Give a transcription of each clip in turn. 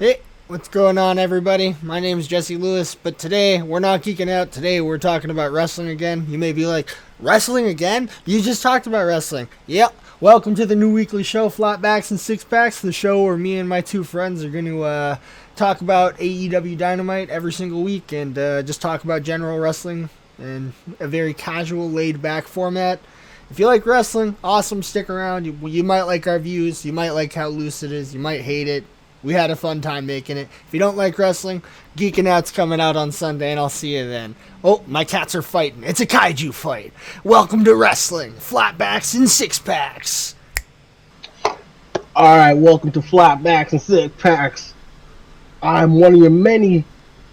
Hey, what's going on, everybody? My name is Jesse Lewis, but today we're not geeking out. Today we're talking about wrestling again. You may be like, wrestling again? You just talked about wrestling. Yep. Welcome to the new weekly show, Flatbacks and Six Packs, the show where me and my two friends are going to uh, talk about AEW Dynamite every single week and uh, just talk about general wrestling in a very casual, laid back format. If you like wrestling, awesome, stick around. You, you might like our views. You might like how loose it is. You might hate it. We had a fun time making it. If you don't like wrestling, Geeking Out's coming out on Sunday, and I'll see you then. Oh, my cats are fighting. It's a kaiju fight. Welcome to wrestling. Flatbacks and six packs. All right, welcome to Flatbacks and Six Packs. I'm one of your many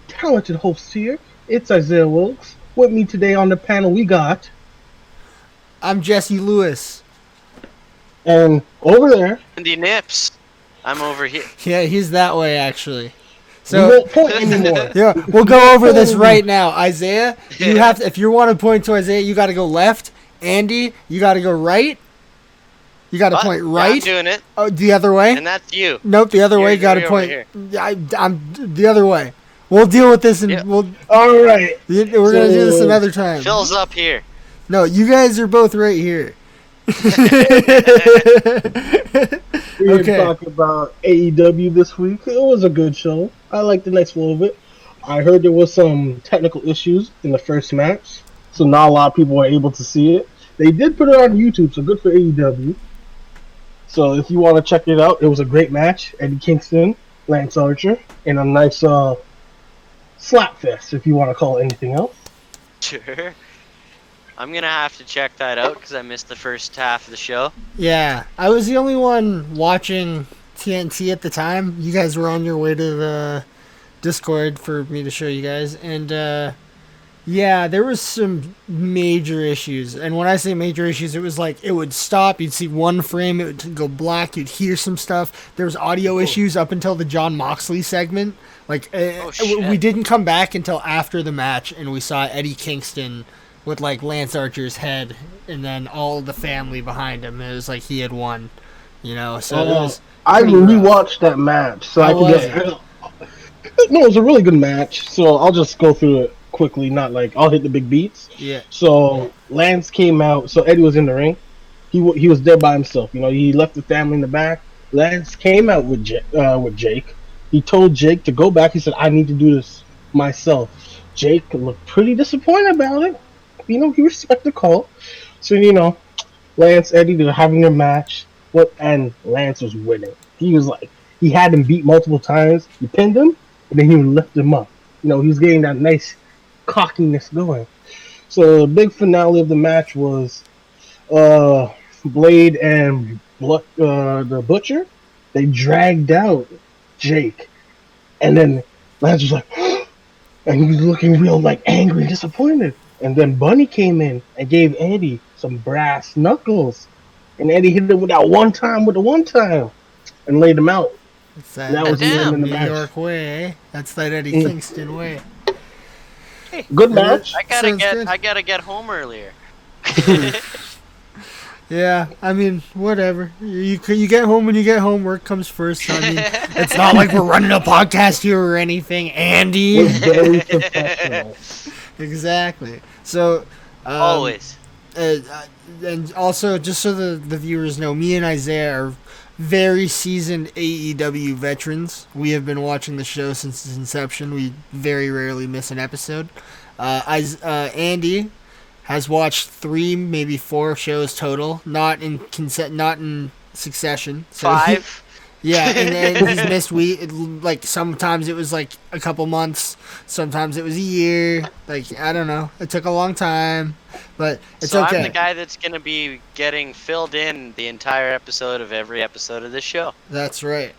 talented hosts here. It's Isayah Wilkes. With me today on the panel, we got, I'm Jesse Lewis. and over there, Andy Nips. I'm over here. Yeah, he's that way, actually. we So. won't point anymore. Yeah, we'll go over this right now. Isayah, you Yeah. have to, if you want to point to Isayah, you got to go left. Andy, you got to go right. You got to What? point I'm right. doing it, Oh, the other way. and that's you. Nope, the other Here, way. Got to point. over I, I'm the other way. We'll deal with this, and Yeah. we'll. All right, We're gonna do this another time. Phil's up here. No, you guys are both right here. We're Okay. talking about AEW this week. It was a good show. I liked the next flow of it. I heard there was some technical issues in the first match, so not a lot of people were able to see it. They did put it on YouTube, so good for AEW. So if you want to check it out, it was a great match. Eddie Kingston, Lance Archer, and a nice uh, slap fest, if you want to call it anything else. Sure. I'm gonna have to check that out because I missed the first half of the show. Yeah, I was the only one watching TNT at the time. You guys were on your way to the Discord for me to show you guys, and uh, yeah, there was some major issues. And when I say major issues, it was like it would stop. You'd see one frame, it would go black. You'd hear some stuff. There was audio issues up until the Jon Moxley segment. Like uh, Oh, we didn't come back until after the match, and we saw Eddie Kingston with like Lance Archer's head, and then all the family behind him. It was like he had won, you know. So Uh. I pretty rough. rewatched that match, so I How can get. No, it was a really good match. So I'll just go through it quickly. Not like I'll hit the big beats. Yeah, So Lance came out. So Eddie was in the ring. He wa- he was there by himself. You know, he left the family in the back. Lance came out with J- uh, with Jake. He told Jake to go back. He said, "I need to do this myself." Jake looked pretty disappointed about it. You know, he respected the call. So you know, Lance Eddie they're having a match. What and Lance was winning. He was like he had him beat multiple times. He pinned him, and then he lift him up. You know, he was getting that nice cockiness going. So the big finale of the match was uh, Blade and uh, the Butcher. They dragged out Jake, and then Lance was like, and he was looking real like angry and disappointed. And then Bunny came in and gave Eddie some brass knuckles, and Eddie hit him with that one time with the one time, and laid him out. it's that, That was the end in the New match. York way. eh? That's that Eddie Mm. Kingston way. Good match. I gotta Sounds get good. I gotta get home earlier. Yeah, I mean, whatever. You you get home when you get home. Work comes first. I mean, it's not like we're running a podcast here or anything, Andy. was very professional. Exactly. So, um, Always. uh, and also just so the the viewers know, me and Isayah are very seasoned AEW veterans. We have been watching the show since its inception. We very rarely miss an episode. Uh, Is- uh, Andy has watched three, maybe four shows total, not in consent, not in succession. So Five. Yeah, and then he's missed week. Like sometimes it was like a couple months, sometimes it was a year. Like I don't know. It took a long time, but it's so okay. I'm the guy that's gonna be getting filled in the entire episode of every episode of this show. That's right.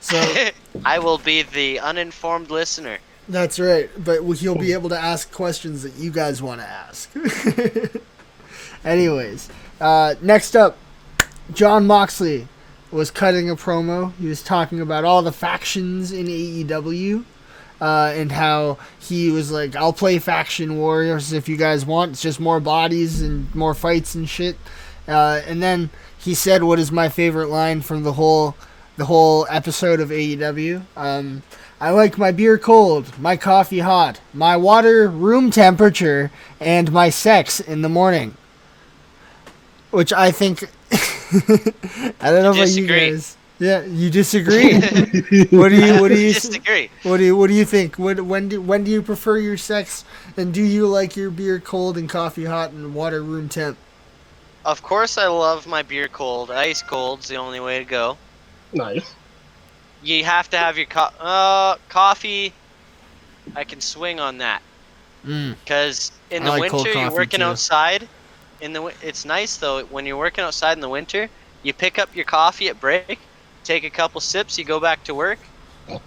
So I will be the uninformed listener. that's right. But he'll be able to ask questions that you guys want to ask. Anyways, uh, next up, Jon Moxley was cutting a promo. He was talking about all the factions in AEW. Uh, and how he was like, I'll play faction warriors if you guys want. It's just more bodies and more fights and shit. Uh, and then he said, "What is my favorite line from the whole the whole episode of AEW. Um, I like my beer cold, my coffee hot, my water room temperature, and my sex in the morning. Which I think. I don't know about you Disagree. guys. Yeah, you disagree. what do you? What do you? disagree? What do you? What do you think? What, when do when do you prefer your sex? And do you like your beer cold and coffee hot and water room temp? Of course, I love my beer cold. Ice cold's the only way to go. Nice. You have to have your co- uh, coffee. I can swing on that Mm. because in I the like winter you're working too. outside. In the it's nice though when you're working outside in the winter. You pick up your coffee at break, take a couple sips, you go back to work,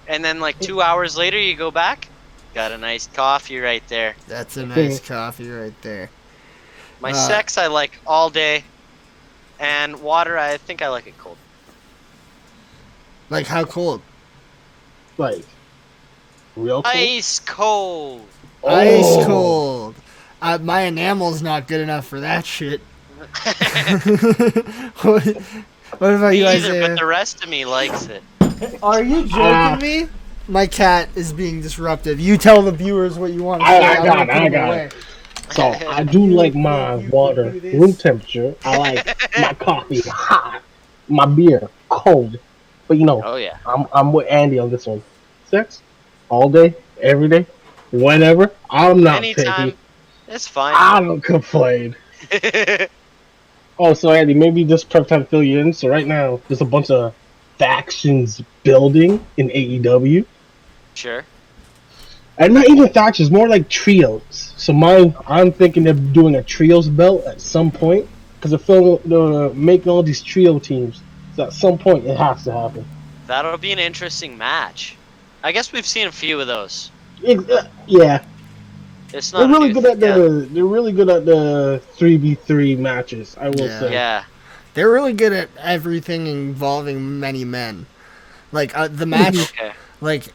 and then like two hours later you go back. Got a nice coffee right there. That's a nice coffee right there. My Uh, sex I like all day, and water I think I like it cold. Like how cold? Like real cool. Ice cold. Ice cold. Uh, my enamel's not good enough for that shit. what, what about Me you, either, Isayah? but the rest of me likes it. Are you joking Ah. me? My cat is being disruptive. You tell the viewers what you want to I- say. I got it, I got it. So I do like my water room temperature. I like my coffee hot, my beer cold. But you know, Oh yeah. I'm I'm with Andy on this one. Sex all day, every day, whenever. I'm not Anytime. picky. It's fine. I don't complain. Oh, so Andy, maybe this prep time to fill you in. So right now, there's a bunch of factions building in AEW, sure. and not even factions, more like trios. So my, I'm thinking of doing a trios belt at some point because they're filling, they're making all these trio teams. So at some point, it has to happen. That'll be an interesting match. I guess we've seen a few of those. It- uh, yeah, It's not they're really new good at thing, yeah. the, they're really good at the three v three matches. I will Yeah. say. Yeah. They're really good at everything involving many men. Like uh, the match, Okay. like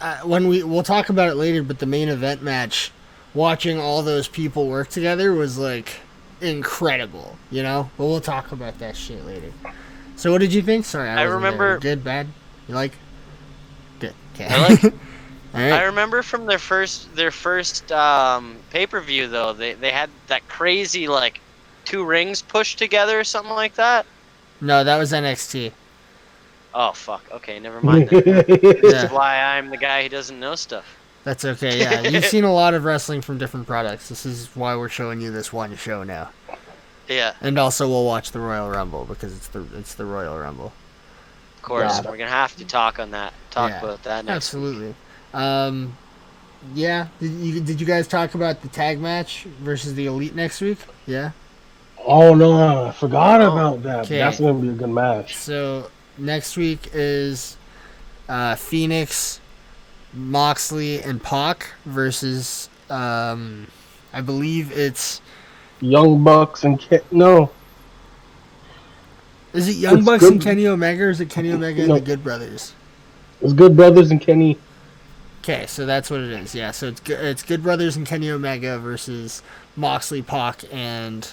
uh, when we we'll talk about it later, but the main event match, watching all those people work together was like incredible, you know. But we'll talk about that shit later. So what did you think? Sorry, I, I wasn't there. remember- good, bad. You like? Good. Okay. I like- all I remember from their first their first um, pay per view though they they had that crazy like two rings pushed together or something like that. No, that was NXT. Oh fuck. Okay, never mind. Then. This Yeah. is why I'm the guy who doesn't know stuff. That's okay. Yeah, you've seen a lot of wrestling from different products. This is why we're showing you this one show now. Yeah, And also, we'll watch the Royal Rumble because it's the it's the Royal Rumble. of course. Yeah. We're gonna have to talk on that. Talk Yeah. about that next. Absolutely. Um, yeah. Did you did you guys talk about the tag match versus the Elite next week? Yeah. Oh no, I forgot Oh, about that. okay. That's gonna be a good match. So next week is uh, Fenix, Moxley, and Pac versus um, I believe it's Young Bucks and Ke- no, is it Young It's Bucks good- and Kenny Omega or is it Kenny Omega and the Good Brothers? it's Good Brothers and Kenny. Okay, so that's what it is. Yeah, so it's good. It's Good Brothers and Kenny Omega versus Moxley, Pac, and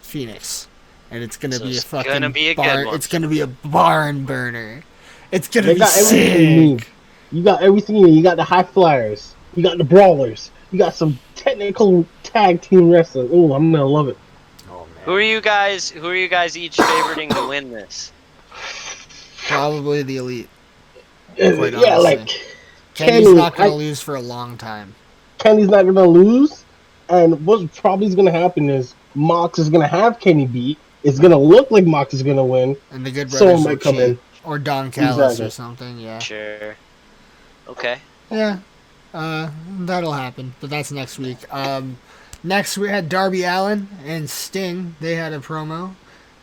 Fenix, and it's gonna So be a it's fucking gonna be a good barn. one. It's gonna be a barn burner. It's gonna They be got everything you sick. You got everything you. You got the high flyers. You got the brawlers. You got some technical tag team wrestling. Oh, I'm gonna love it. Oh Who are you guys? Who are you guys each favoriting to win this? Probably the elite. Uh, yeah, honestly. like Kenny's Kenny, not gonna lose for a long time. Kenny's not gonna lose, and what probably is gonna happen is Mox is gonna have Kenny beat. It's gonna look like Mox is gonna win. And the Good Someone Brothers might come cheat. in. or Don Callis Exactly. or something. Yeah, Sure. Okay. yeah. Uh, that'll happen, but that's next week. Um, next we had Darby Allin and Sting. They had a promo.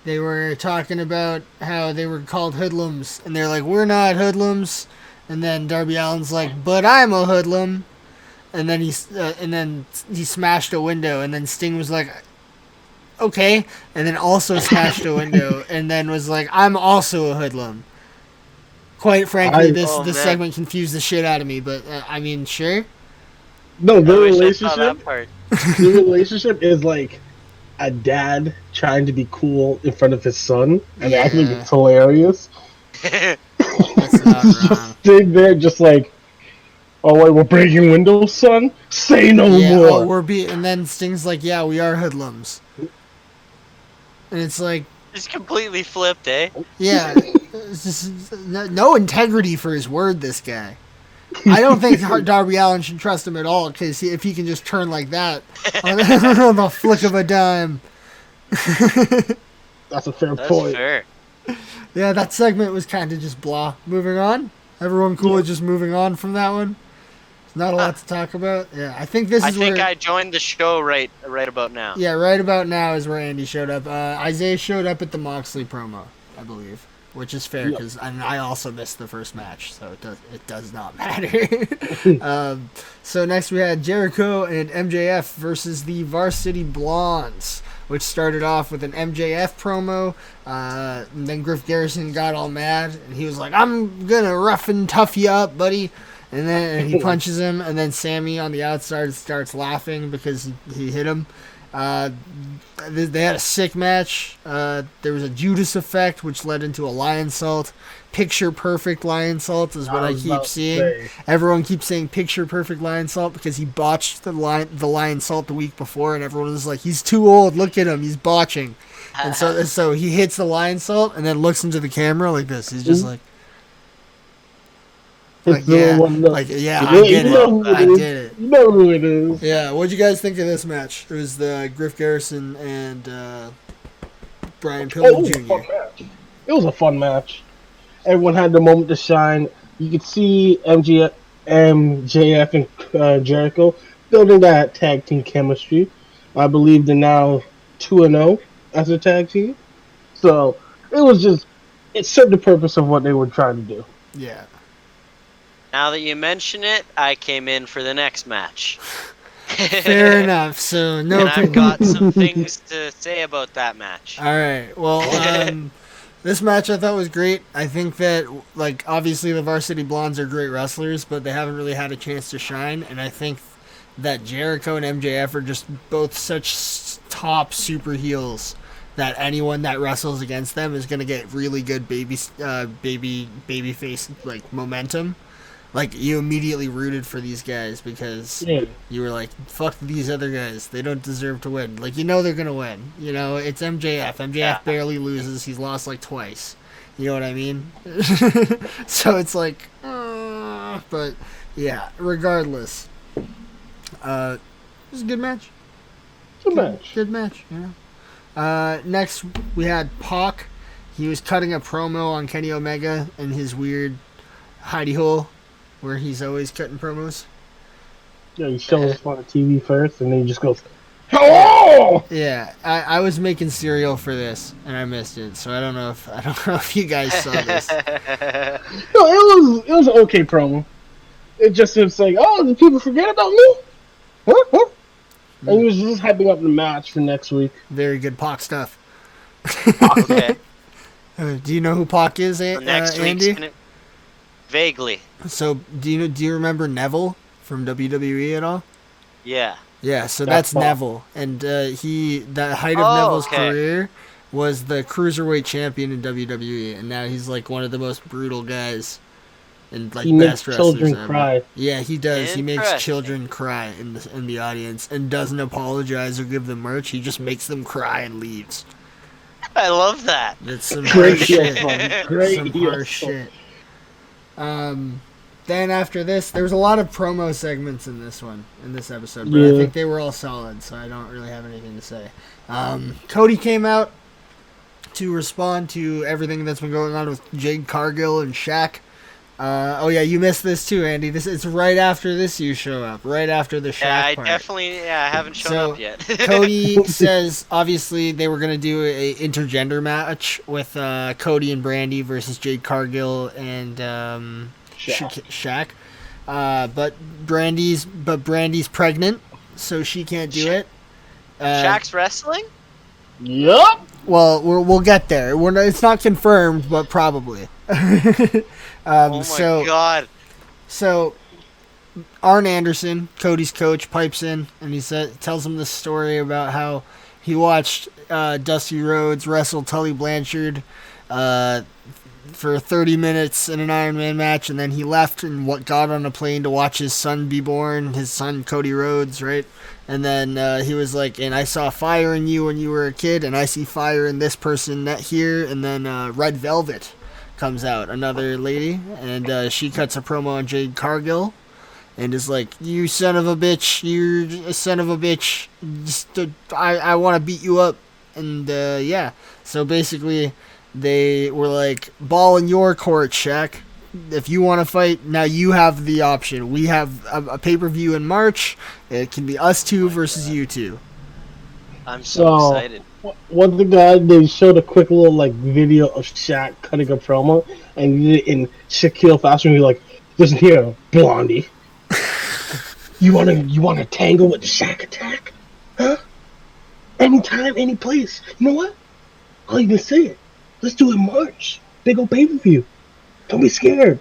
They were talking about how they were called hoodlums, and they're like, "We're not hoodlums." And then Darby Allin's like, "But I'm a hoodlum." And then he's uh, and then he smashed a window, and then Sting was like, "Okay," and then also smashed a window, and then was like, "I'm also a hoodlum." Quite frankly, I- this Oh, this man. segment confused the shit out of me, but uh, I mean, sure. No, I their wish I saw relationship, the relationship is like a dad trying to be cool in front of his son, and I think it's hilarious. That's not just stood there, just like, oh wait, we're breaking windows, son. Say no yeah, more. oh, we're be and then Sting's like, yeah, we are hoodlums. And it's like, Just completely flipped, eh? yeah, it's just no, no integrity for his word. This guy. I don't think Har- Darby Allin should trust him at all because if he can just turn like that on on the flick of a dime. That's a fair That's point. fair. Yeah, that segment was kind of just blah. Moving on. Everyone cool with just moving on from that one. There's not a lot to talk about. Yeah, I think this I is think where. I joined the show right right about now. Yeah, right about now is where Andy showed up. Uh, Isayah showed up at the Moxley promo, I believe, which is fair Yep. because I also missed the first match, so it does it does not matter. um, so next we had Jericho and MJF versus the Varsity Blondes, which started off with an MJF promo. Uh, and then Griff Garrison got all mad and he was like, "I'm gonna rough and tough you up, buddy." And then and he punches him, and then Sammy on the outside starts laughing because he, he hit him. Uh, they, they had a sick match. Uh, there was a Judas effect, which led into a Lionsault. Picture perfect Lionsault is what I, was keep seeing. say. Everyone keeps saying picture perfect Lionsault because he botched the lion the Lionsault the week before, and everyone was like, "He's too old. Look at him. He's botching." And so so he hits the Lionsault and then looks into the camera like this. He's just like, like yeah, like yeah, I get you know who it. I get it. You know who it is. Yeah, what'd you guys think of this match? It was the Griff Garrison and uh, Brian Oh, Pillman was Jr. It was a fun match. Everyone had the moment to shine. You could see MG, MJF and uh, Jericho building that tag team chemistry. I believe they're now two and zero as a tag team. So it was just it served the purpose of what they were trying to do. Yeah. Now that you mention it, I came in for the next match. Fair enough. So no. and I've got some things to say about that match. All right. Well, um, this match I thought was great. I think that like obviously the Varsity Blondes are great wrestlers, but they haven't really had a chance to shine. And I think that Jericho and MJF are just both such top super heels that anyone that wrestles against them is gonna get really good baby uh, baby baby face like momentum. Like you immediately rooted for these guys because Yeah. you were like, "Fuck these other guys. They don't deserve to win." Like you know they're gonna win. You know it's MJF. MJF Yeah. barely loses. He's lost like twice. You know what I mean? so it's like, uh, but yeah. Regardless, uh, it was a good match. Good match. Good match. Yeah. Uh, next we had Pac. He was cutting a promo on Kenny Omega and his weird hidey hole, where he's always cutting promos. Yeah, he shows us on the TV first, and then he just goes, "Hello." Yeah, I, I was making cereal for this and I missed it, so I don't know if I don't know if you guys saw this. No, it was it was an okay promo. It just it's like, oh, did people forget about me? Huh? Huh? And he was just hyping up the match for next week. Very good Pac stuff. okay. Uh, do you know who Pac is, A- Next uh, Andy? gonna... Vaguely. So do you do you remember Neville from WWE at all? Yeah. Yeah, so That's that's, Neville, and uh, he the height of Oh, Neville's okay. career was the cruiserweight champion in WWE, and now he's like one of the most brutal guys and like he makes best wrestlers children ever. cry. Yeah, he does. He makes children cry in the in the audience and doesn't apologize or give them merch. He just makes them cry and leaves. I love that. That's some Great shit. Great some harsh shit. Um, then after this, there was a lot of promo segments in this one in this episode, but I think they were all solid, so I don't really have anything to say. Um, Cody came out to respond to everything that's been going on with Jade Cargill and Shaq. Uh, oh yeah, you missed this too, Andy. This it's right after this you show up, right after the Shaq Yeah, I part. definitely yeah, I haven't shown So, up yet. Cody says obviously they were gonna do a intergender match with uh, Cody and Brandi versus Jade Cargill and um, Shaq. Shaq. Shaq. Uh, but Brandi's but Brandi's pregnant, so she can't do Sha- it. Uh, Shaq's wrestling? Yup. Well, we'll, we'll get there. We're not, it's not confirmed, but probably. um, oh my so god. So, Arn Anderson, Cody's coach, pipes in and he said, tells him this story about how he watched uh, Dusty Rhodes wrestle Tully Blanchard uh, for 30 minutes in an Iron Man match, and then he left and what got on a plane to watch his son be born, his son Cody Rhodes, right? And then uh, he was like, "And I saw fire in you when you were a kid, and I see fire in this person that here." And then uh, Red Velvet comes out, another lady, and uh, she cuts a promo on Jade Cargill, and is like, "You son of a bitch! You're a son of a bitch! Just, uh, I I want to beat you up." And uh, yeah, so basically, they were like, "Ball in your court, Shaq. If you want to fight, now you have the option. We have a, a pay per view in March. It can be us two versus you two. I'm so So- excited. One thing that they showed a quick little like video of Shaq cutting a promo, and he did it in Shaquille fashion. He's like, "Listen here, Blondie, you wanna you wanna tangle with the Shaq attack, huh? Anytime, any place. You know what? I'll even say it. Let's do it in March. Big old pay per view. Don't be scared.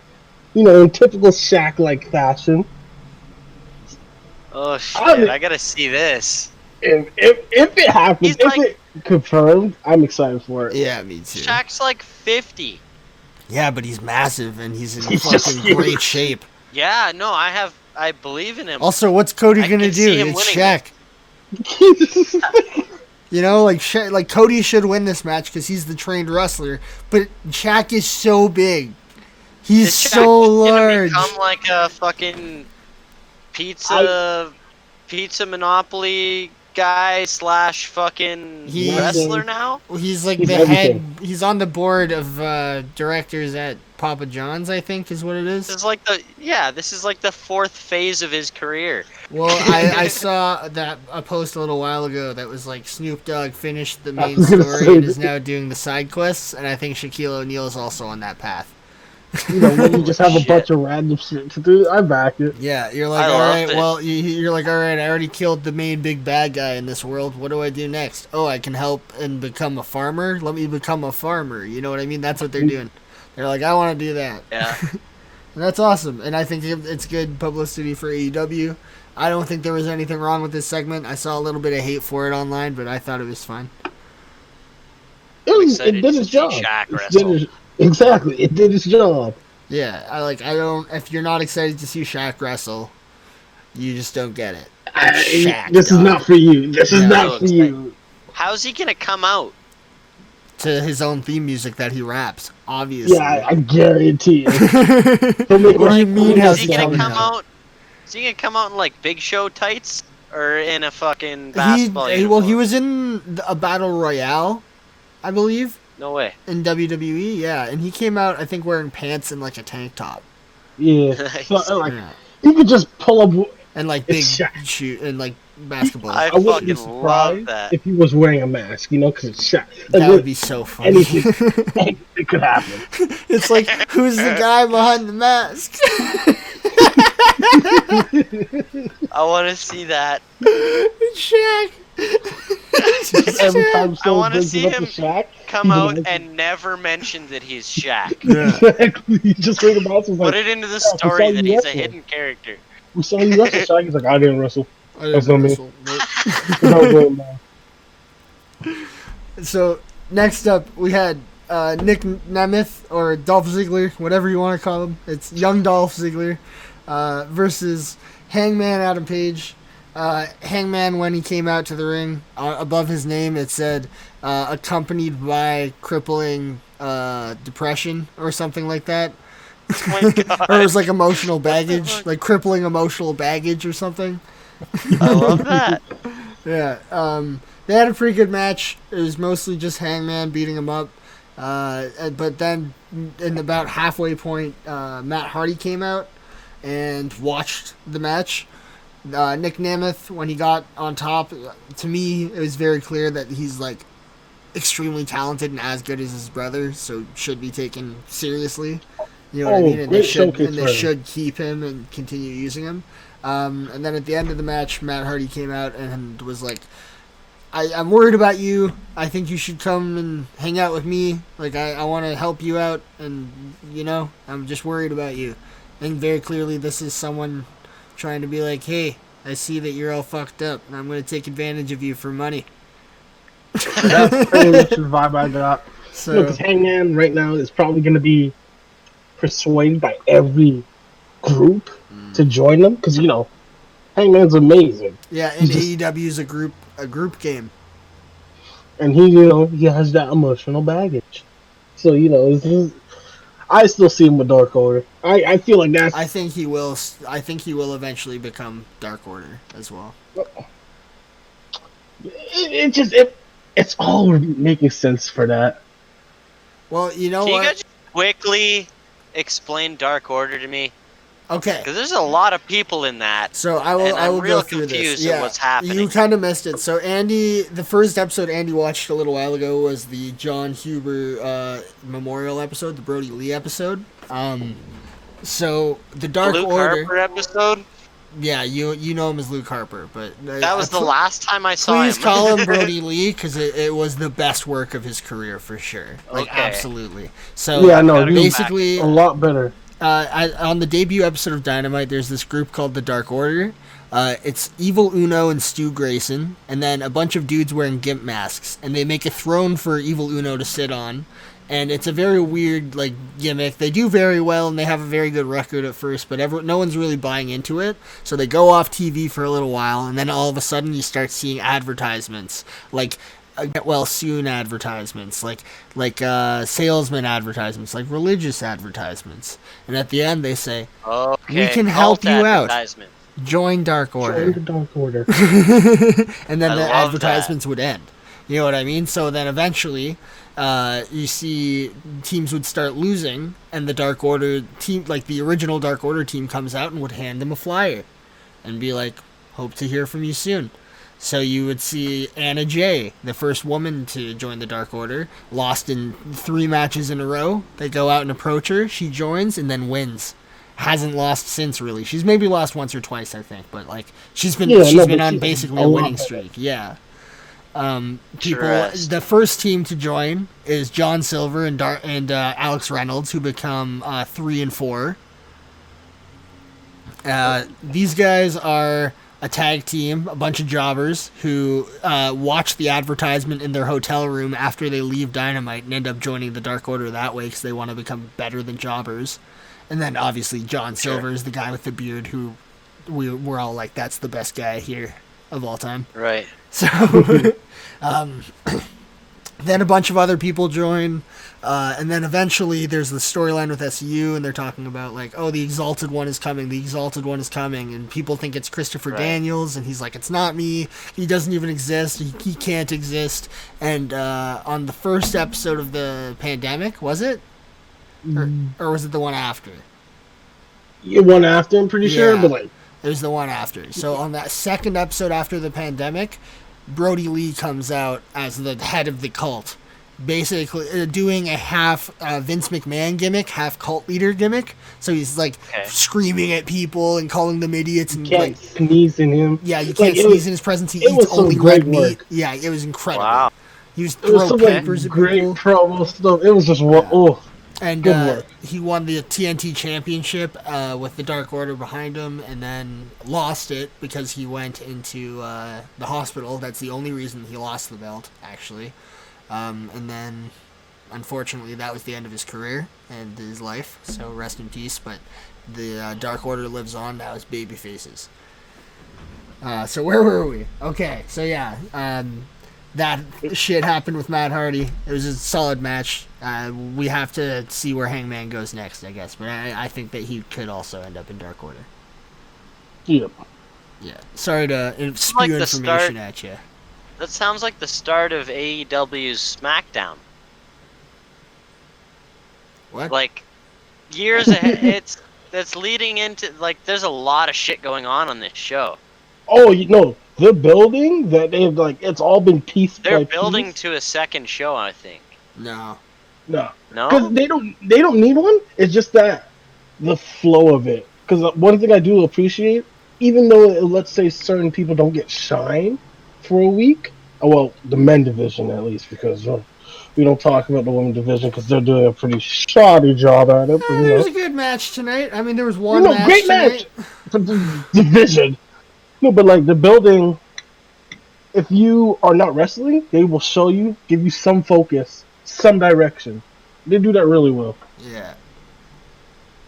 You know, in typical Shaq like fashion. Oh shit! I- I gotta see this. If if, if it happens, He's if like- it confirmed, I'm excited for it. Yeah, me too. Shaq's like 50. Yeah, but he's massive and he's in He's fucking great shape. Yeah, no, I have. I believe in him. Also, what's Cody I gonna do? him It's winning Shaq. You know, like Sha- like Cody should win this match because he's the trained wrestler, but Shaq is so big. He's Is Shaq so gonna large. Become like a fucking pizza, pizza monopoly guy slash fucking He's- wrestler now. He's like He's the everything. head. He's on the board of uh, directors at Papa John's, I think, is what it is. This is. is like the yeah. This is like the fourth phase of his career. Well, I, I saw that a post a little while ago that was like Snoop Dogg finished the main story and is now doing the side quests, and I think Shaquille O'Neal is also on that path. You know, when you just have a Shit. bunch of random shit to do, I back it. Yeah, you're like, I all love right, it. well, you, you're like, all right, I already killed the main big bad guy in this world. What do I do next? Oh, I can help and become a farmer. Let me become a farmer. You know what I mean? That's what they're doing. They're like, I want to do that. Yeah. And that's awesome. And I think it's good publicity for AEW. I don't think there was anything wrong with this segment. I saw a little bit of hate for it online, but I thought it was fine. It, was, it did to its job. Shaq It did wrestle. its- exactly, it did its job. Yeah, I like. I don't. If you're not excited to see Shaq wrestle, you just don't get it. I- Shaq, this is not for you. This is not for you. How's he gonna come out? To his own theme music that he raps, obviously. Yeah, I, I guarantee it. what do you like- mean? Is How's he he gonna come out? out? Is he gonna come out in like Big Show tights or in a fucking basketball he- well, he was in a battle royale, I believe, No way. in WWE. Yeah, and he came out, I think, wearing pants and like a tank top. Yeah. Nice. So, uh, like, Yeah. you could just pull up. and like big It's shoot and like basketball. I I wouldn't be fucking love surprised that. if he was wearing a mask, you know, because it's Shaq. Like, that would be so funny. anything. anything could happen. it's like, who's the guy behind the mask? I want to see that. it's Shaq. Every time I wanna see him to Shaq, Come out like- and never mention that he's Shaq. exactly. He just made a mouse was Put like, it into the I story you that he's a hidden character. "We saw you wrestle." Shaq. He's like, "I didn't wrestle." I didn't not me. wrestle. Nope. It's not good. So next up, we had uh, Nick Nemeth or Dolph Ziggler, whatever you want to call him. It's young Dolph Ziggler uh, versus Hangman Adam Page. Uh, Hangman, when he came out to the ring, uh, above his name it said uh, accompanied by crippling uh, depression or something like that. Oh my god. or it was like emotional baggage, like crippling emotional baggage or something. I love that. Yeah, um, they had a pretty good match. It was mostly just Hangman beating him up. Uh, but then, in about halfway point, uh, Matt Hardy came out and watched the match. Uh, Nick Nemeth when he got on top, to me, it was very clear that he's like extremely talented and as good as his brother, so should be taken seriously. You know what I Oh, mean? And they should and they should keep him and continue using him. Um, and then at the end of the match, Matt Hardy came out and was like, I, I'm worried about you. I think you should come and hang out with me. Like, I, I want to help you out. And, you know, I'm just worried about you. And very clearly, this is someone trying to be like, hey, I see that you're all fucked up, and I'm going to take advantage of you for money. That's pretty much the vibe I got. So No, because Hangman right now is probably going to be persuaded by every group Mm. to join them. Because you know, Hangman's amazing, yeah, and He's just- AEW is a group a group game. and he you know he has that emotional baggage. So you know, this is, I still see him with Dark Order. I, I feel like that's I think he will. I think he will eventually become Dark Order as well. it, it just it it's all making sense for that. Well, you know Can you what? guys quickly explain Dark Order to me? Okay. Because there's a lot of people in that. So I will. And I I'm will real go through this. confused at Yeah, what's happening. you kind of missed it. So Andy, the first episode Andy watched a little while ago was the Jon Huber uh, memorial episode, the Brodie Lee episode. Um, so the Dark Luke Order. Harper episode. Yeah, you you know him as Luke Harper, but uh, That was uh, the last time I saw Please him. Please call him Brodie Lee because it, it was the best work of his career for sure. Like Okay. absolutely. So yeah, no, gotta go basically, a lot better. Uh, I, on the debut episode of Dynamite, there's this group called the Dark Order. Uh, it's Evil Uno and Stu Grayson, and then a bunch of dudes wearing gimp masks, and they make a throne for Evil Uno to sit on. And it's a very weird like gimmick. They do very well, and they have a very good record at first, but no one's really buying into it. So they go off TV for a little while, and then all of a sudden you start seeing advertisements like get well soon advertisements, like like uh, salesman advertisements, like religious advertisements, and at the end they say, Okay. We can help you out. "Join Dark Join Order," the Dark Order. and then I the love advertisements would end. You know what I mean? So then eventually, uh, you see teams would start losing, and the Dark Order team, like the original Dark Order team, comes out and would hand them a flyer, and be like, "Hope to hear from you soon." So you would see Anna Jay, the first woman to join the Dark Order, lost in three matches in a row. They go out and approach her. She joins and then wins. Hasn't lost since really. She's maybe lost once or twice, I think, but like she's been Yeah, she's no, been on she's basically a a winning streak. Yeah. Um, people. Interest. The first team to join is John Silver and Dar- and uh, Alex Reynolds, who become uh, three and four. Uh, these guys are a tag team, a bunch of jobbers who uh, watch the advertisement in their hotel room after they leave Dynamite and end up joining the Dark Order that way because they want to become better than jobbers. And then obviously John Sure. Silver is the guy with the beard who we we're all like that's the best guy here of all time. Right. So, um, then a bunch of other people join, uh, and then eventually there's the storyline with SU, and they're talking about like, oh, the Exalted One is coming, the Exalted One is coming, and people think it's Christopher Right. Daniels, and he's like, it's not me, he doesn't even exist, he, he can't exist. And uh, on the first episode of the pandemic, was it, or, or was it the one after? The one after, I'm pretty sure, Yeah. but like, It was the one after. So on that second episode after the pandemic, Brodie Lee comes out as the head of the cult, basically uh, doing a half uh, Vince McMahon gimmick, half cult leader gimmick. So he's like Okay. screaming at people and calling them idiots and can't like. sneeze in him. Yeah, you can't it sneeze was- in his presence. He it was eats only red meat. work. Yeah, it was incredible. Wow. He was It was throwing some like, great promo stuff. It was just wa- oh, And uh, he won the TNT championship uh, with the Dark Order behind him, and then lost it because he went into uh, the hospital. That's the only reason he lost the belt, actually. Um, and then, unfortunately, that was the end of his career and his life. So rest in peace. But the uh, Dark Order lives on now as baby faces. Uh, so where were we? Okay, so yeah, um, that shit happened with Matt Hardy. It was a solid match. Uh, we have to see where Hangman goes next, I guess. But I, I think that he could also end up in Dark Order. yeah. Yeah. Sorry to spew like the information start- at you. That sounds like the start of AEW's SmackDown. What? Like years ahead. It's that's leading into like there's a lot of shit going on on this show. Oh, you know, the building that they've like, it's all been pieced. They're by building piece. to a second show, I think. no. No, No. because they don't they don't need one. It's just that the flow of it. Because one thing I do appreciate, even though let's say certain people don't get shine for a week, oh, well, the men division at least, because uh, we don't talk about the women division because they're doing a pretty shoddy job at it. But, Uh, you there was know, a good match tonight. I mean, there was one no, match great tonight. match. Division. No, but like the building, if you are not wrestling, they will show you, give you some focus some direction. They do that really well. Yeah.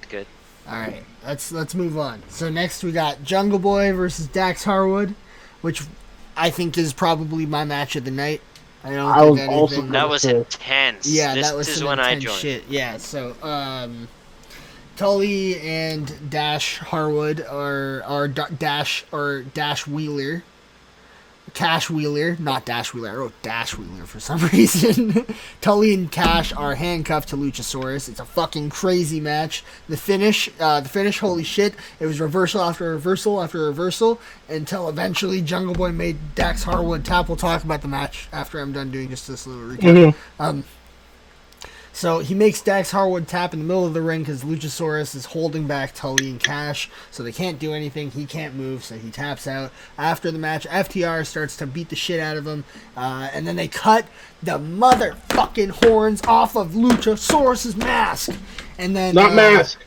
Good. All right, let's let's move on. So next we got Jungle Boy versus Dax Harwood, which I think is probably my match of the night. I don't I think was anything. also That was intense. yeah, this that was is some when I intense joined. shit. Yeah, so um, Tully and Dash Harwood are are Da- Dash or Dash Wheeler. Cash Wheeler, not Dash Wheeler. I wrote Dash Wheeler for some reason. Tully and Cash are handcuffed to Luchasaurus. It's a fucking crazy match. The finish, uh, the finish, holy shit! It was reversal after reversal after reversal until eventually Jungle Boy made Dax Harwood tap. We'll talk about the match after I'm done doing just this little recap. Mhm. Um, so he makes Dax Harwood tap in the middle of the ring because Luchasaurus is holding back Tully and Cash, so they can't do anything. He can't move, so he taps out. After the match, FTR starts to beat the shit out of him, uh, and then they cut the motherfucking horns off of Luchasaurus's mask, and then Not uh, mask.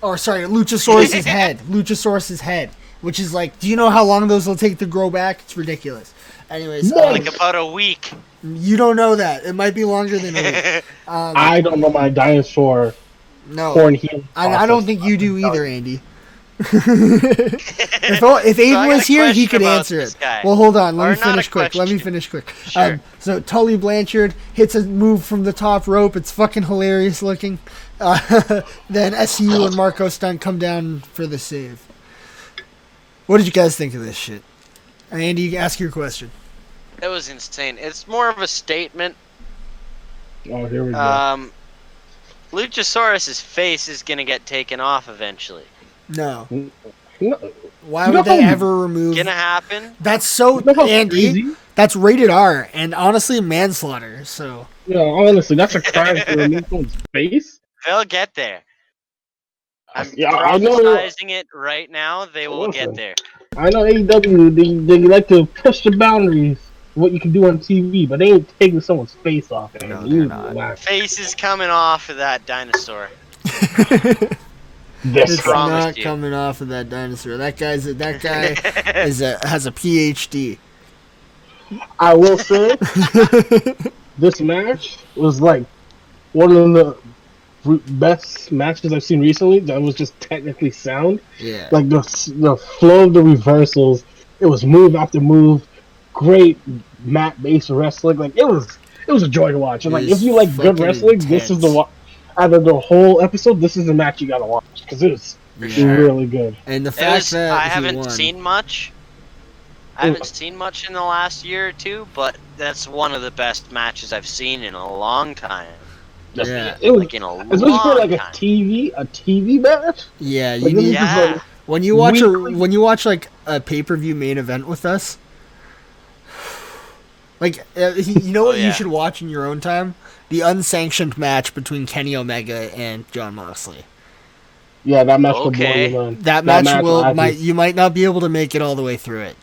or sorry, Luchasaurus's head. Luchasaurus's head, which is like, do you know how long those will take to grow back? It's ridiculous. Anyways, No. um, Like about a week. You don't know that. It might be longer than a week. Um, I don't know my dinosaur no, horn. I, I don't think you do either, Andy. if, o- if Aiden I was here, he could answer it. Well, hold on. Let Or me finish quick. Let me finish quick. Sure. Um, so Tully Blanchard hits a move from the top rope. It's fucking hilarious looking. Uh, then SU and Marko Stunt come down for the save. What did you guys think of this shit? Andy, ask your question. It was insane. It's more of a statement. Oh, here we go. Um, Luchasaurus's face is gonna get taken off eventually. No. No, Why would know they ever remove? Gonna happen. That's so you know Andy. crazy? That's rated R and honestly manslaughter. So No, honestly, that's a crime to remove someone's face. They'll get there. I'm Yeah, I know. prophesizing it right now. They will Listen. get there. I know AEW. They, they like to push the boundaries. Of What you can do on TV, but they ain't taking someone's face off. it. No, they're not. Face is coming off of that dinosaur. This it's guy. promised not you. coming off of that dinosaur. That guy's a, that guy is a has a PhD. I will say, this match was like one of the best matches I've seen recently. That was just technically sound. Yeah. Like the the flow of the reversals, it was move after move, great mat based wrestling. Like it was, it was a joy to watch. And like It was if you like good fucking wrestling, this is the intense. wa- out of the whole episode. This is the match you gotta watch because it was Yeah. really good. And the It fact was, that I haven't won. seen much. I haven't seen much in the last year or two, but that's one of the best matches I've seen in a long time. Yeah. It was Like in a especially for long like a. TV a TV match. Yeah, you Like, need Yeah. like- when you watch a when you watch like a pay per view main event with us. Like uh, you know Oh, what you should watch in your own time? The unsanctioned match between Kenny Omega and Jon Moxley. Yeah, that match will Okay. your mind. That, match, will might you might not be able to make it all the way through it.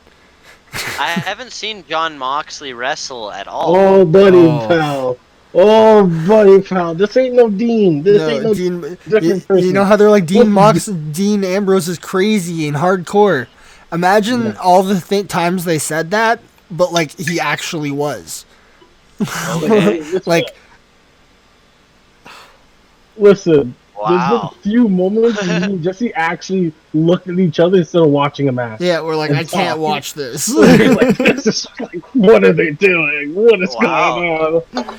I haven't seen Jon Moxley wrestle at all. Oh, buddy, Oh. pal. Oh, buddy, pal. This ain't no Dean. This ain't No, no. Dean, different you, you know how they're like Dean Mox, Dean Ambrose is crazy and hardcore. Imagine Yeah. all the th- times they said that, but like he actually was. Okay. Like listen. Wow. There's a few moments when me and Jesse actually looked at each other instead of watching a match. yeah, we're like And I can't watch this. like, this is like, what are they doing? What is Wow. going on?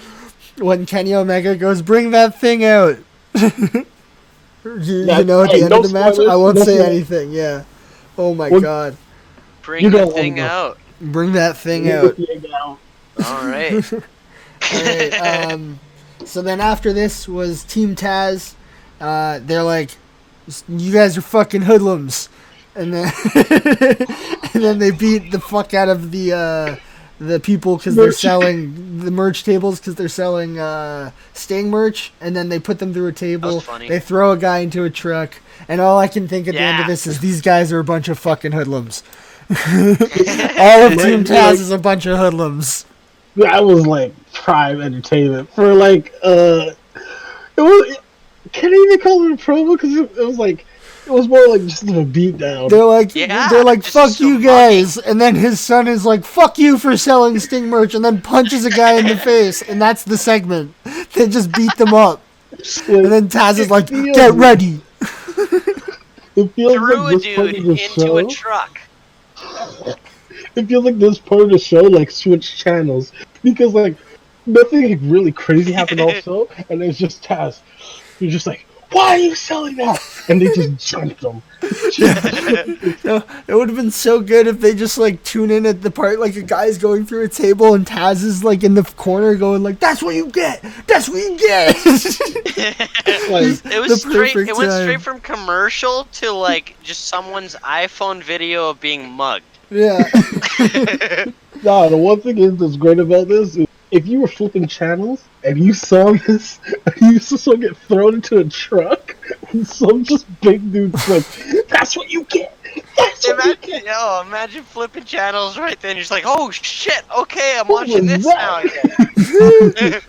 when Kenny Omega goes, "Bring that thing out." you, Yeah, you know, at the hey, end of the match, spoilers, I won't say spoilers. anything. Yeah. Oh my Well- god, Bring You the thing out. Bring that thing out. All right. Alright, um, so then after this was Team Taz. Uh, they're like, "You guys are fucking hoodlums," and then and then they beat the fuck out of the uh, the people because they're selling the merch tables because they're selling uh, Sting merch, and then they put them through a table. was funny. They throw a guy into a truck, and all I can think at the end of this is these guys are a bunch of fucking hoodlums. all of Team Taz like- is a bunch of hoodlums. That was like prime entertainment for like uh, it was. Can I even call it a promo? Because it, it was like It was more like just a beat down. They're like, Yeah, they're like, fuck so you much. guys, and then his son is like, fuck you for selling Sting merch, and then punches a guy in the face, and that's the segment. They just beat them up, and then Taz is like, get ready. It feels Threw like a dude into show. a truck. It feels like this part of the show like switched channels because like nothing really crazy happened also, and it's just Taz. You're just like, why are you selling that? And they just jumped him. No, it would have been so good if they just like tune in at the part like a guy's going through a table and Taz is like in the corner going like, "That's what you get. That's what you get." Like, It was The straight. perfect It went time. straight from commercial to like just someone's iPhone video of being mugged. yeah. nah, the one thing is that's great about this is if you were flipping channels and you saw this, and you saw someone get thrown into a truck, and some just big dude's like, "That's what you get. That's what you Imagine, get." yo, imagine flipping channels right then. You're just like, oh shit, okay, I'm What watching this that? now. Again.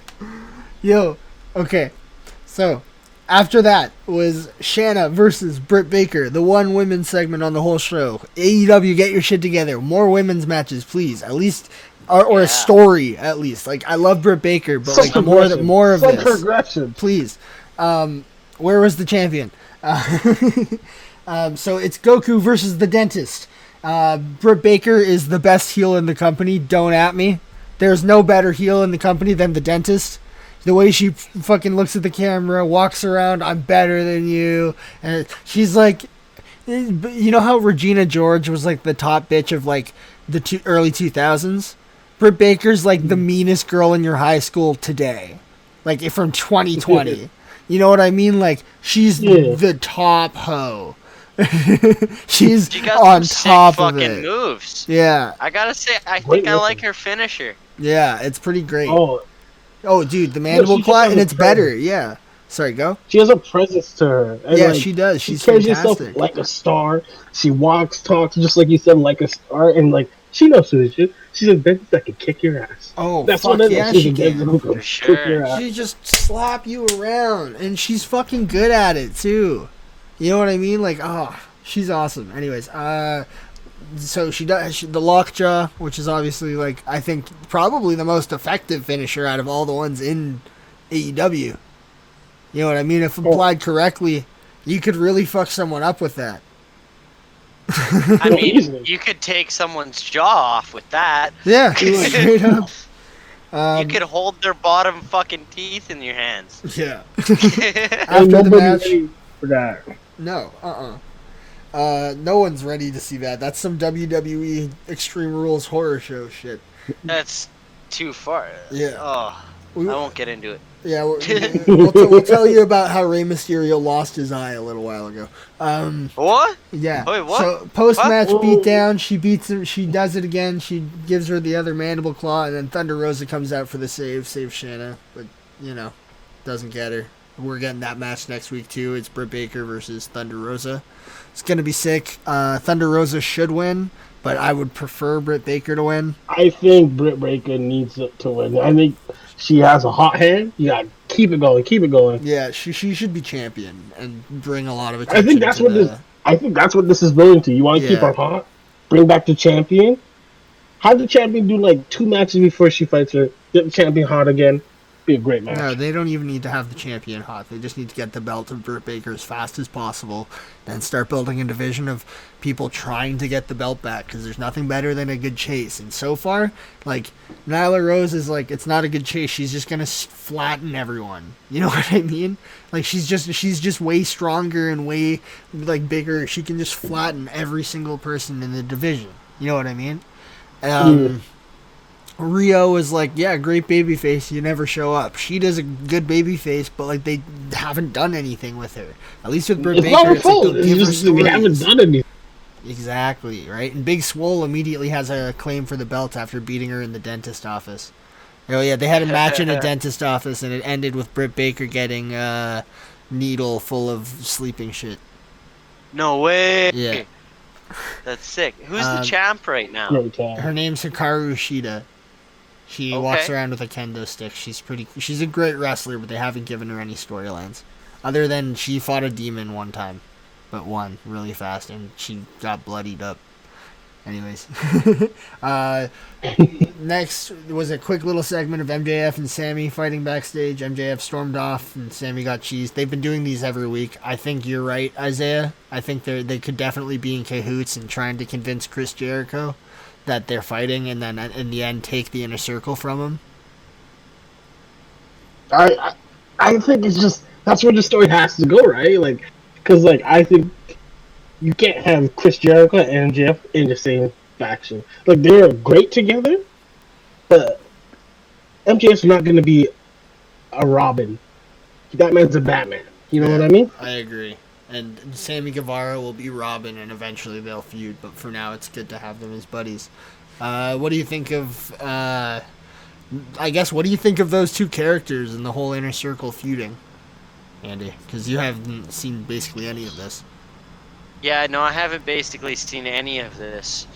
Yo, okay. So, after that was Shanna versus Britt Baker, the one women's segment on the whole show. AEW, get your shit together. More women's matches, please. At least, or, or Yeah. a story, at least. Like, I love Britt Baker, but Some like more, th- more of Some this. progression. please. Um, where was the champion? Uh, um, so it's Goku versus the dentist. Uh, Britt Baker is the best heel in the company. Don't at me. There's no better heel in the company than the dentist. The way she f- fucking looks at the camera, walks around, I'm better than you, and she's like, eh, you know how Regina George was like the top bitch of like the two, early 2000s. Britt Baker's like the meanest girl in your high school today, like from 2020. you know what I mean? Like she's Yeah. the top hoe. she's She got on some top sick of fucking it. moves. Yeah, I gotta say, I Great think I like her finisher. yeah, it's pretty great. Oh, Oh, dude, the mandible she claw, and it's a better. Yeah. Sorry, go. she has a presence to her. And, yeah, like, she does. She She's carries fantastic. herself like a star. She walks, talks, just like you said, like a star, and like she knows who this is. She's a bitch that can kick your ass. oh, That's fuck what it is. yeah, She's she a bitch can. For kick sure. your ass. She just slap you around, and she's fucking good at it too. You know what I mean? Like, oh, she's awesome. Anyways, uh, so she does she, the lockjaw, which is obviously like I think probably the most effective finisher out of all the ones in AEW. You know what I mean? If applied correctly, you could really fuck someone up with that. I mean, easily. you could take someone's jaw off with that. Yeah, straight up. Um, you could hold their bottom fucking teeth in your hands. yeah. After the match, for that. No, uh-uh. Uh, no one's ready to see that. That's some WWE Extreme Rules horror show shit. That's too far. Yeah. Oh, We, I won't get into it. Yeah, we're, we'll, t- we'll tell you about how Rey Mysterio lost his eye a little while ago. Um, What? yeah. Wait, what? So post match What? beatdown, she beats him. She does it again. She gives her the other mandible claw, and then Thunder Rosa comes out for the save, save Shanna, but you know, doesn't get her. We're getting that match next week too. It's Britt Baker versus Thunder Rosa. It's gonna be sick. Uh, Thunder Rosa should win, but I would prefer Britt Baker to win. I think Britt Baker needs it to win. I think she has a hot hand. You got to keep it going, keep it going. Yeah, she she should be champion and bring a lot of attention. I think that's what the, this. I think that's what this is building to. You want to keep her hot, bring back the champion. Have the champion do like two matches before she fights her. Get the champion hot again. Be a great match. No, they don't even need to have the champion hot. They just need to get the belt of Britt Baker as fast as possible, then start building a division of people trying to get the belt back. Because there's nothing better than a good chase. And so far, like Nyla Rose is like, it's not a good chase. She's just gonna flatten everyone. You know what I mean? Like she's just she's just way stronger and way like bigger. She can just flatten every single person in the division. You know what I mean? Um, Riho is like, yeah, great baby face. You never show up. She does a good baby face, but like they haven't done anything with her. At least with Britt it's Baker, it's like fault. they'll It's give her just we haven't done anything. Exactly right. And Big Swole immediately has a claim for the belt after beating her in the dentist office. Oh yeah, they had a match in a dentist office, and it ended with Britt Baker getting a needle full of sleeping shit. No way. Yeah. That's sick. Who's Um, the champ right now? Her name's Hikaru Shida. She walks around with a kendo stick. She's pretty. She's a great wrestler, but they haven't given her any storylines, other than she fought a demon one time. but won really fast, and she got bloodied up. Anyways, uh, next was a quick little segment of MJF and Sammy fighting backstage. MJF stormed off, and Sammy got cheesed. They've been doing these every week. I think you're right, Isayah. I think they they could definitely be in cahoots and trying to convince Chris Jericho that they're fighting, and then in the end take the inner circle from. I, I I think it's just that's where the story has to go, right? Like, because like I think you can't have Chris Jericho and Jeff in the same faction. Like they're great together, but MJF's not going to be a Robin. That man's a Batman. You know what I mean? I agree. And Sammy Guevara will be Robin, and eventually they'll feud. But for now, it's good to have them as buddies. Uh, what do you think of? Uh, I guess what do you think of those two characters and the whole inner circle feuding, Andy? Because you haven't seen basically any of this. Yeah, no, I haven't basically seen any of this.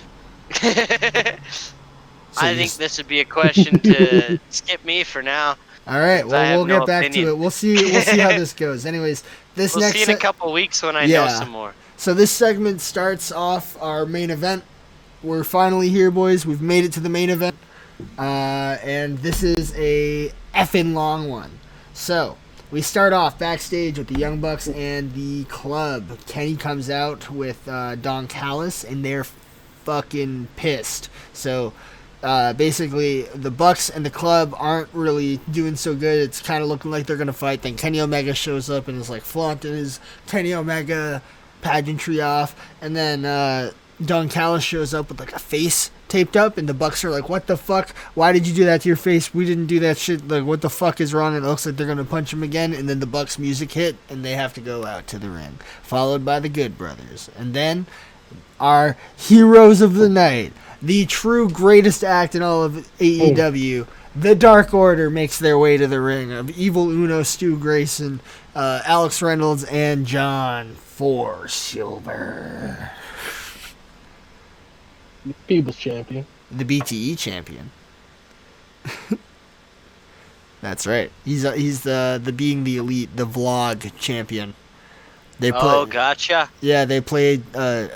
So I think s- this would be a question to skip me for now. All right, well we'll get back opinion. to it. We'll see. We'll see how this goes. Anyways, this We'll next see in a se- couple weeks when I Yeah. know some more. So this segment starts off our main event. We're finally here, boys. We've made it to the main event, uh, and this is a effing long one. So we start off backstage with the Young Bucks and the club. Kenny comes out with uh, Don Callis, and they're fucking pissed. So. Uh, basically, the Bucks and the club aren't really doing so good. It's kind of looking like they're gonna fight. Then Kenny Omega shows up and is like flaunting his Kenny Omega pageantry off, and then uh, Don Callis shows up with like a face taped up, and the Bucks are like, "What the fuck? Why did you do that to your face? We didn't do that shit. Like, what the fuck is wrong?" And it looks like they're gonna punch him again, and then the Bucks music hit, and they have to go out to the ring, followed by the Good Brothers, and then our heroes of the night, the true greatest act in all of AEW. The Dark Order makes their way to the ring of Evil Uno, Stu Grayson, uh, Alex Reynolds, and John For Silver, People's champion. the BTE champion. That's right. He's uh, he's the the being the elite, the vlog champion. They play. Oh, gotcha. Yeah, they play. Uh,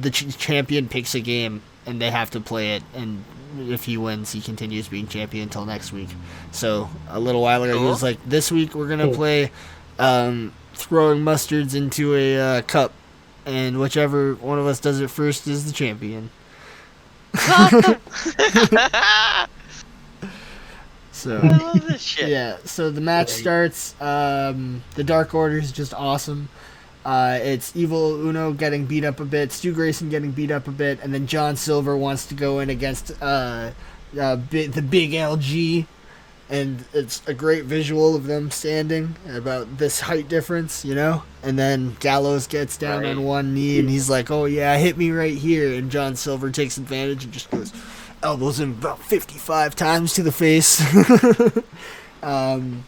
the ch- champion picks a game, and they have to play it. And if he wins, he continues being champion until next week. So a little while ago, he was like, "This week we're gonna play um, throwing mustards into a uh, cup, and whichever one of us does it first is the champion." I So. love this shit. Yeah, so the match starts. Um, the Dark Order is just awesome. Uh, it's Evil Uno getting beat up a bit, Stu Grayson getting beat up a bit, and then John Silver wants to go in against uh, uh, bi- the big LG. And it's a great visual of them standing about this height difference, you know? And then Gallows gets down Right. on one knee and he's like, oh yeah, hit me right here. And John Silver takes advantage and just goes, elbows him about 55 times to the face. um,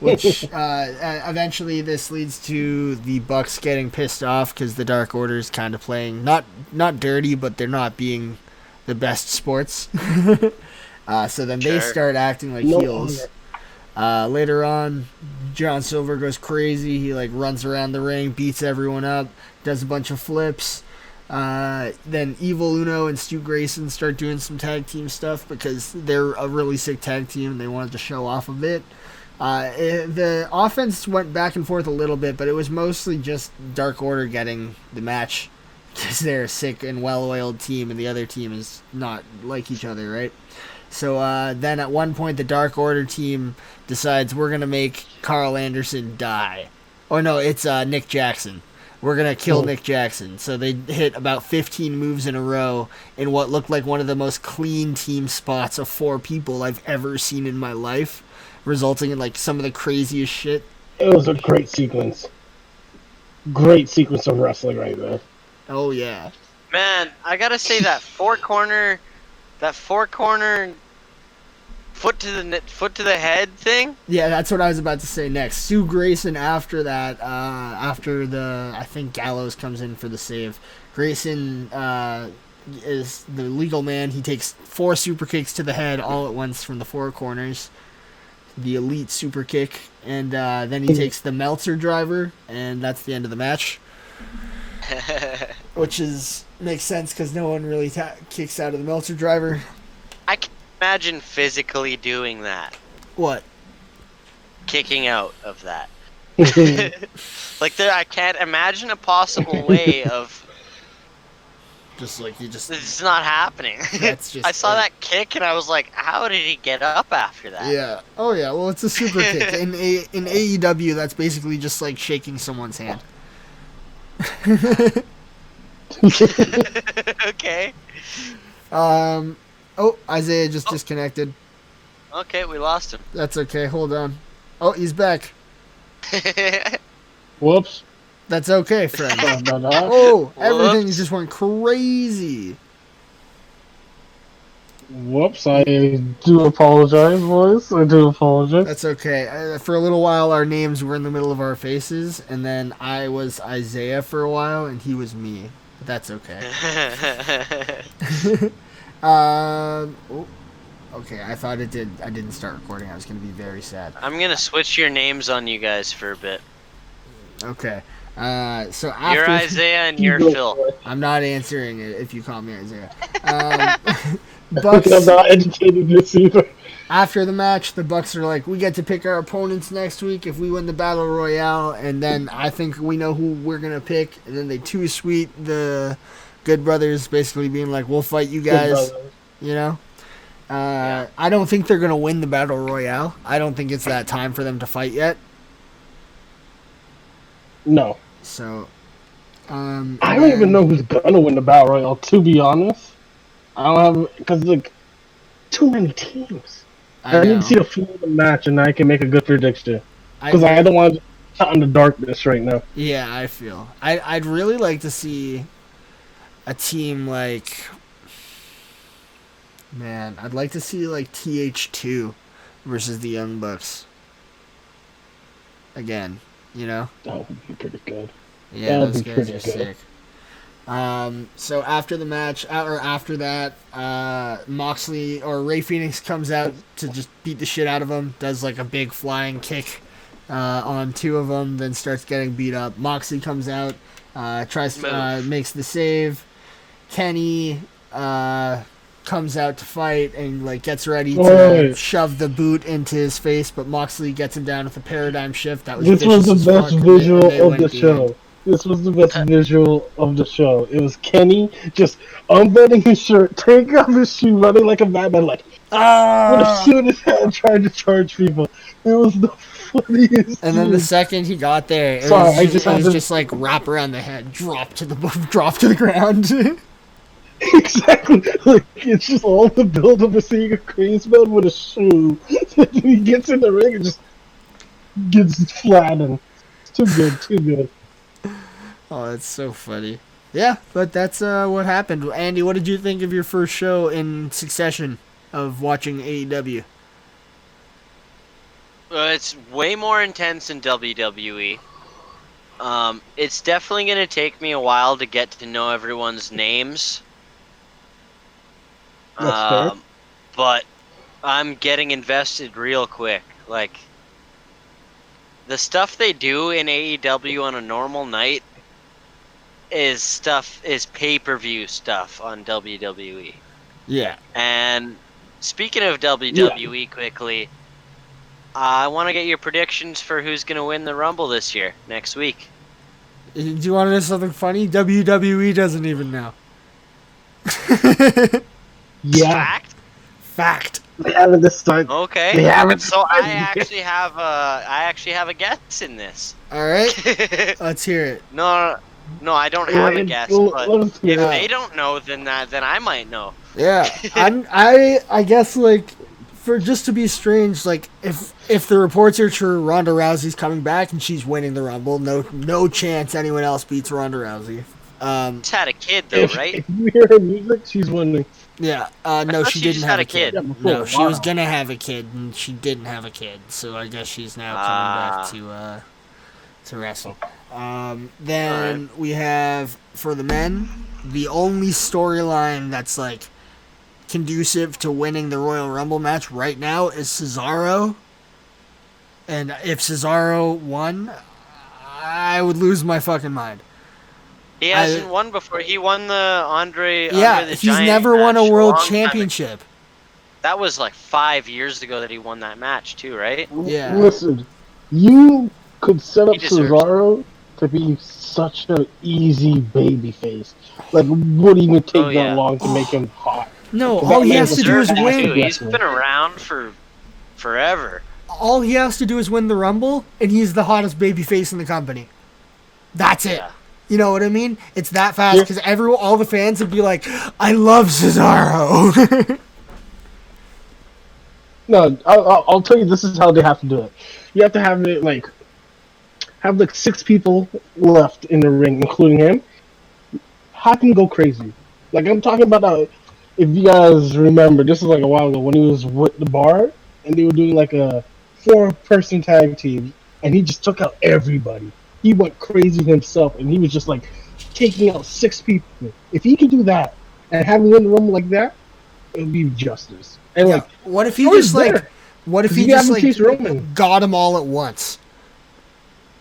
which uh, uh, eventually this leads to the Bucks getting pissed off because the Dark Order is kind of playing not not dirty, but they're not being the best sports. uh, so then they start acting like No heels. Uh, later on, John Silver goes crazy. He like runs around the ring, beats everyone up, does a bunch of flips. Uh, then Evil Uno and Stu Grayson start doing some tag team stuff because they're a really sick tag team. and They wanted to show off a bit. Uh, eh, the offense went back and forth a little bit, but it was mostly just Dark Order getting the match because they're a sick and well-oiled team, and the other team is not like each other, right? So uh, then at one point, the Dark Order team decides we're gonna make Karl Anderson die. Or no, it's uh, Nick Jackson. We're gonna kill Oh. Nick Jackson. So they hit about 15 moves in a row in what looked like one of the most clean team spots of four people I've ever seen in my life, resulting in like some of the craziest shit. It was a great sequence. Great sequence of wrestling right there. Oh yeah, Man, I gotta say that four corner, that four corner, foot to the foot to the head thing. yeah. That's what I was about to say next. Stu Grayson after that, uh, after the I think Gallows comes in for the save. Grayson uh, is the legal man. He takes four super kicks to the head all at once from the four corners. The elite super kick, and uh, then he takes the Meltzer driver, and that's the end of the match. which is makes sense because no one really ta- kicks out of the Meltzer driver. I can imagine physically doing that, What? kicking out of that. like there, I can't imagine a possible way of Just like you just. this is not happening. That's just I saw it. that kick and I was like, how did he get up after that? Yeah. Oh yeah. Well, it's a super kick in a in AEW. That's basically just like shaking someone's hand. okay. um. Oh, Isayah just disconnected. Okay, we lost him. That's okay. Hold on. Oh, he's back. Whoops. That's okay, friend. Oh, everything Whoops. just went crazy. Whoops. I do apologize, boys. I do apologize. That's okay. Uh, for a little while, our names were in the middle of our faces, and then I was Isayah for a while, and he was me. But that's okay. um. oh, okay, I thought it did. I didn't start recording. I was gonna be very sad. I'm gonna switch your names on you guys for a bit. Okay. Uh. So You're after Isayah and you're Phil. I'm not answering it if you call me Isayah. Um, Bucks. I'm not educated this either. after the match, the Bucks are like, we get to pick our opponents next week if we win the battle royale, and then I think we know who we're gonna pick, and then they two sweet the Good Brothers, basically being like, we'll fight you guys, you know. Uh, I don't think they're gonna win the battle royale. I don't think it's that time for them to fight yet. No. So, um, I don't even know who's gonna win the battle royale. To be honest, I don't have because like too many teams. I, I, need to see the full of the match, and I can make a good prediction. I- Because I, don't want to shot in the darkness right now. Yeah, I feel. I I'd really like to see a team like Man, I'd like to see like TH2 versus the Young Bucks. Again, you know? That would be pretty good. Yeah, That would those be guys pretty are good. sick. Um, so after the match, uh, or after that, uh, Moxley or Rey Fenix comes out to just beat the shit out of him. Does like a big flying kick uh, on two of them, then starts getting beat up. Moxley comes out, uh, tries to, uh, makes the save. Kenny uh, comes out to fight and like gets ready to Right. shove the boot into his face, but Moxley gets him down with a paradigm shift. That was This was the best fuck, and they- visual they of the the end. show. This was the best visual of the show. It was Kenny just unbuttoning his shirt, taking off his shoe, running like a madman, like ah, with a Ah! shoe in his hand, trying to charge people. It was the funniest. And then the second he got there, it Sorry, was I just, just it was to- just like wrap around the head, drop to the drop to the ground. exactly, like it's just all the build up of seeing a crazy man with a shoe. he gets in the ring and just gets flattened. It's too good, too good. oh, that's so funny. Yeah, but that's uh, what happened. Andy, what did you think of your first show in succession of watching AEW? Uh, it's way more intense than WWE. Um, it's definitely gonna take me a while to get to know everyone's names. That's fair. Um, but I'm getting invested real quick. Like the stuff they do in AEW on a normal night is stuff is pay-per-view stuff on WWE. Yeah. And speaking of WWE, quickly, I want to get your predictions for who's going to win the Rumble this year, next week. Do you want to know something funny? WWE doesn't even know. Yeah, Fact? Fact. they haven't decided. Okay. They haven't So I actually have a, I actually have a guess in this. All right, let's hear it. no, no, I don't have a Wait, guess. But let if they don't know, then that, then I might know. Yeah, I'm, I I guess like for just to be strange, like if if the reports are true, Ronda Rousey's coming back and she's winning the Rumble. No no chance anyone else beats Ronda Rousey. Um, Just had a kid though, If, right? if you hear her music, she's winning. Yeah, uh, no, she she didn't just have had a a kid. kid. Yeah, No, she was gonna have a kid and she didn't have a kid, so I guess she's now coming Ah. back to uh, to wrestle. Um, then we have for the men the only storyline that's like conducive to winning the Royal Rumble match right now is Cesaro. And if Cesaro won, I would lose my fucking mind. He hasn't won before. He won the Andre. yeah, Andre the he's Giant never won a world long championship. That was like five years ago that he won that match too, right? Yeah. Listen, you could set up He deserves it. Cesaro to be such an easy baby face. Like, wouldn't even take Oh, that long to make him hot. No, That all he has to do is win. too. He's been around for forever. All he has to do is win the Rumble, and he's the hottest baby face in the company. That's it. Yeah. You know what I mean? It's that fast Yeah. because everyone, all the fans would be like, "I love Cesaro." No, I'll, I'll- I'll tell you. This is how they have to do it. You have to have it like have like six people left in the ring, including him. Have him go crazy. Like I'm talking about. Uh, if you guys remember, this is like a while ago when he was with the bar and they were doing like a four-person tag team, and he just took out everybody. He went crazy himself, and he was just like taking out six people. If he could do that and have him in the room like that, it would be justice. And Yeah, like what if he He was just like, there. what if he You just like Roman. got them all at once?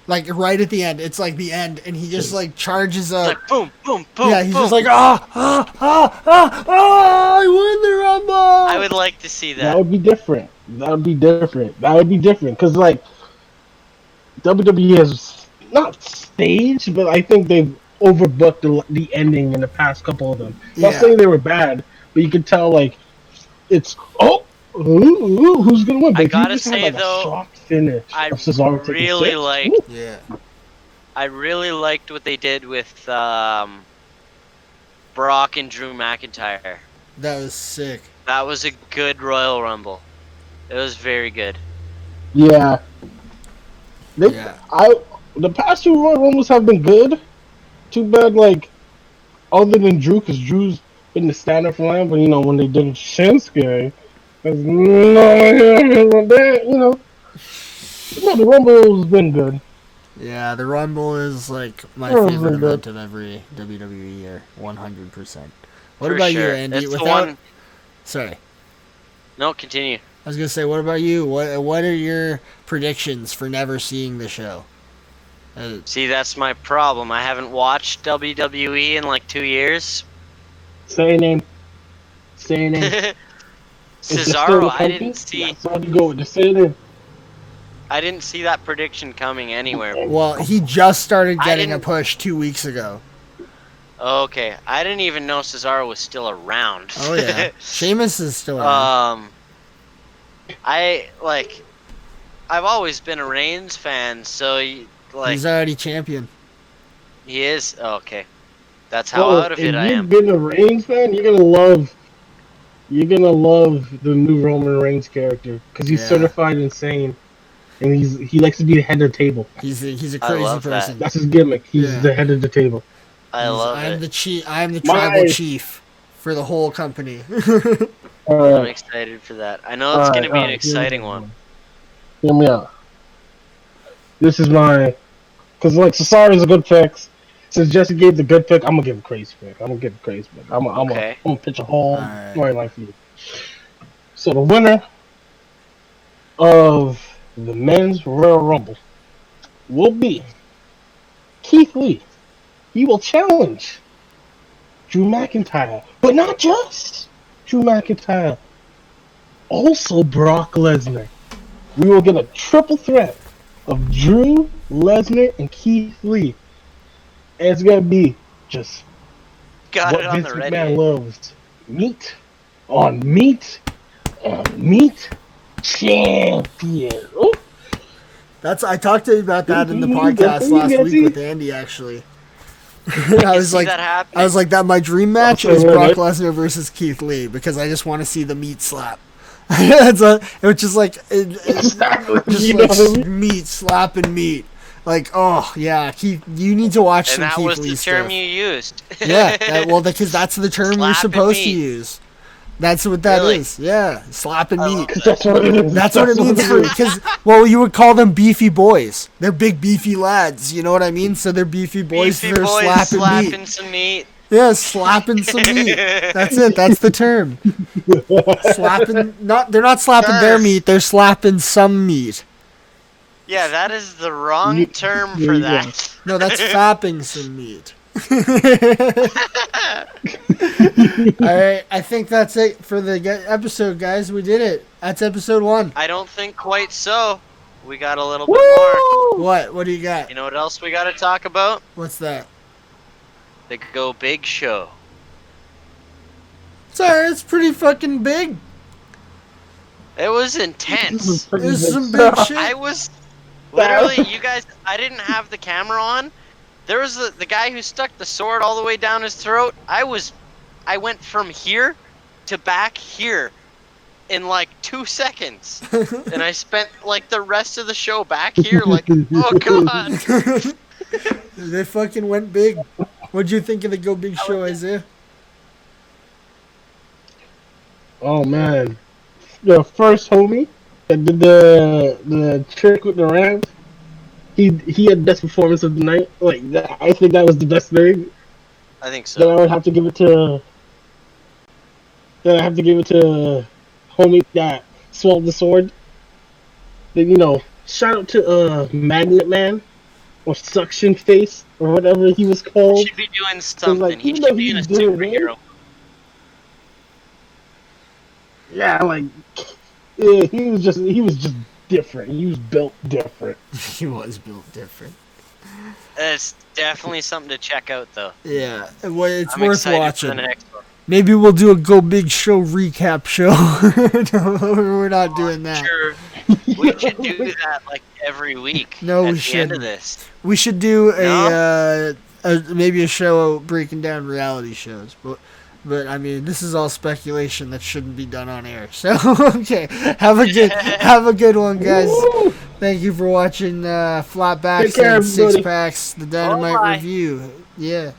Like right at the end, it's like the end, and he just like charges It's up. like boom, boom, boom. yeah, he's boom. just like ah ah ah ah ah! I won the Rumble. I would like to see That that. would be different. That would be different. That would be different because like WWE has not staged, but I think they've overbooked the, the ending in the past couple of them. Not Yeah. saying they were bad, but you could tell like it's oh. Ooh, ooh, who's gonna win? I But if you gotta just have, say, like, a though, shock finish I of really like- Yeah, I really liked what they did with um, Brock and Drew McIntyre. that was sick. That was a good Royal Rumble. It was very good. Yeah. They, Yeah. I the past two Royal Rumbles have been good. Too bad, like, other than Drew, because Drew's been the standard for line. But you know, when they did Shinsuke, there's no, that, you know, no, the Rumble's been good. Yeah, the Rumble is like my Oh, favorite my God. event of every WWE year, one hundred percent. What for about sure. you, Andy? It's the Without one. sorry, No, continue. I was gonna say, what about you? What What are your predictions for never seeing the show? Uh, See, that's my problem. I haven't watched WWE in like two years. Say a name. Say a name. Is it still Cesaro, I didn't see. Yeah, so you go with the say a name. I didn't see that prediction coming anywhere. well, he just started getting a push two weeks ago. Okay, I didn't even know Cesaro was still around. Oh yeah, Sheamus is still around. um, I like. I've always been a Reigns fan, so y- like He's already champion. he is. oh, okay, that's how Well, out of it I am. If you've am. been a Reigns fan, you're gonna love. You're gonna love the new Roman Reigns character because he's Yeah. certified insane, and he's he likes to be the head of the table. He's a, he's a I crazy love that. person. That's his gimmick. He's Yeah. the head of the table. I He's- love I'm it. the chief. I'm the My- tribal chief for the whole company. I'm Uh, excited for that. I know it's alright, gonna be an alright, hear me exciting out. one. Hear me out. This is my, because like Cesaro is a good pick. Since Jesse gave the good pick, I'm gonna give a crazy pick. I'm gonna give a crazy pick. I'm gonna, I'm gonna, Okay. I'm gonna pitch a whole Alright. storyline for you. So the winner of the men's Royal Rumble will be Keith Lee. He will challenge Drew McIntyre, but not just Drew McIntyre, also Brock Lesnar. We will get a triple threat of Drew, Lesnar, and Keith Lee. And it's gonna be just Got what it on Vince the McMahon ready. loves: meat on meat on meat champion. Ooh. That's I talked to you about that in the podcast last week with Andy actually. I I was like, that happening. I was like that. My dream match Okay, is Brock right. Lesnar versus Keith Lee because I just want to see the meat slap. That's a, it was just like it, it- Exactly. just You like what I mean? meat slapping meat. Like oh yeah, Keith, you need to watch and some that Keith was Lee the term stuff. you used. yeah, that, well, because that's the term you're Slapping supposed to use. That's what that is. Really? Yeah, slapping I meat. that's what it is. That's what it means for because well you would call them beefy boys. They're big beefy lads, you know what I mean? So they're beefy boys. Beefy they're boys slapping, slapping meat. some meat. Yeah, slapping some meat. That's it. That's the term. slapping. Not they're not slapping their meat. They're slapping some meat. Yeah, that is the wrong You- term for you go. that. No, that's fapping some meat. All right, I think that's it for the episode, guys. We did it. That's episode one. I don't think quite so. We got a little bit more. What? What do you got? You know what else we got to talk about? What's that? The Go Big Show. Sorry, it's pretty fucking big. It was intense. This is some big shit. I was literally, you guys. I didn't have the camera on. There was the, the guy who stuck the sword all the way down his throat. I was, I went from here to back here in like two seconds, and I spent like the rest of the show back here. Like, oh god. they fucking went big. What'd you think of the Go Big Show, Isayah? Oh man, the first homie that did the the trick with the Rams, he he had best performance of the night. Like that, I think that was the best thing. I think so. Then I would have to give it to. Then I have to give it to homie that swallowed the sword. Then you know, shout out to uh Magnet Man, or Suction Face, or whatever he was He called. should be doing something. like, he should be in a he's doing it. superhero. Yeah, like, yeah, he was just he was just different. He was built different. he was built different. It's definitely something to check out, though. Yeah, well, it's I'm worth excited for watching. the next one. Maybe we'll do a Go Big Show recap show. no, we're not doing that. Sure, we should do that like every week. No, at we the end of shouldn't. this. We should do a, uh, a maybe a show breaking down reality shows, but but I mean this is all speculation that shouldn't be done on air. So okay, have a good have a good one, guys. Woo! Thank you for watching uh, Flatbacks care, and Six. Packs, the Dynamite Bye. review. Yeah.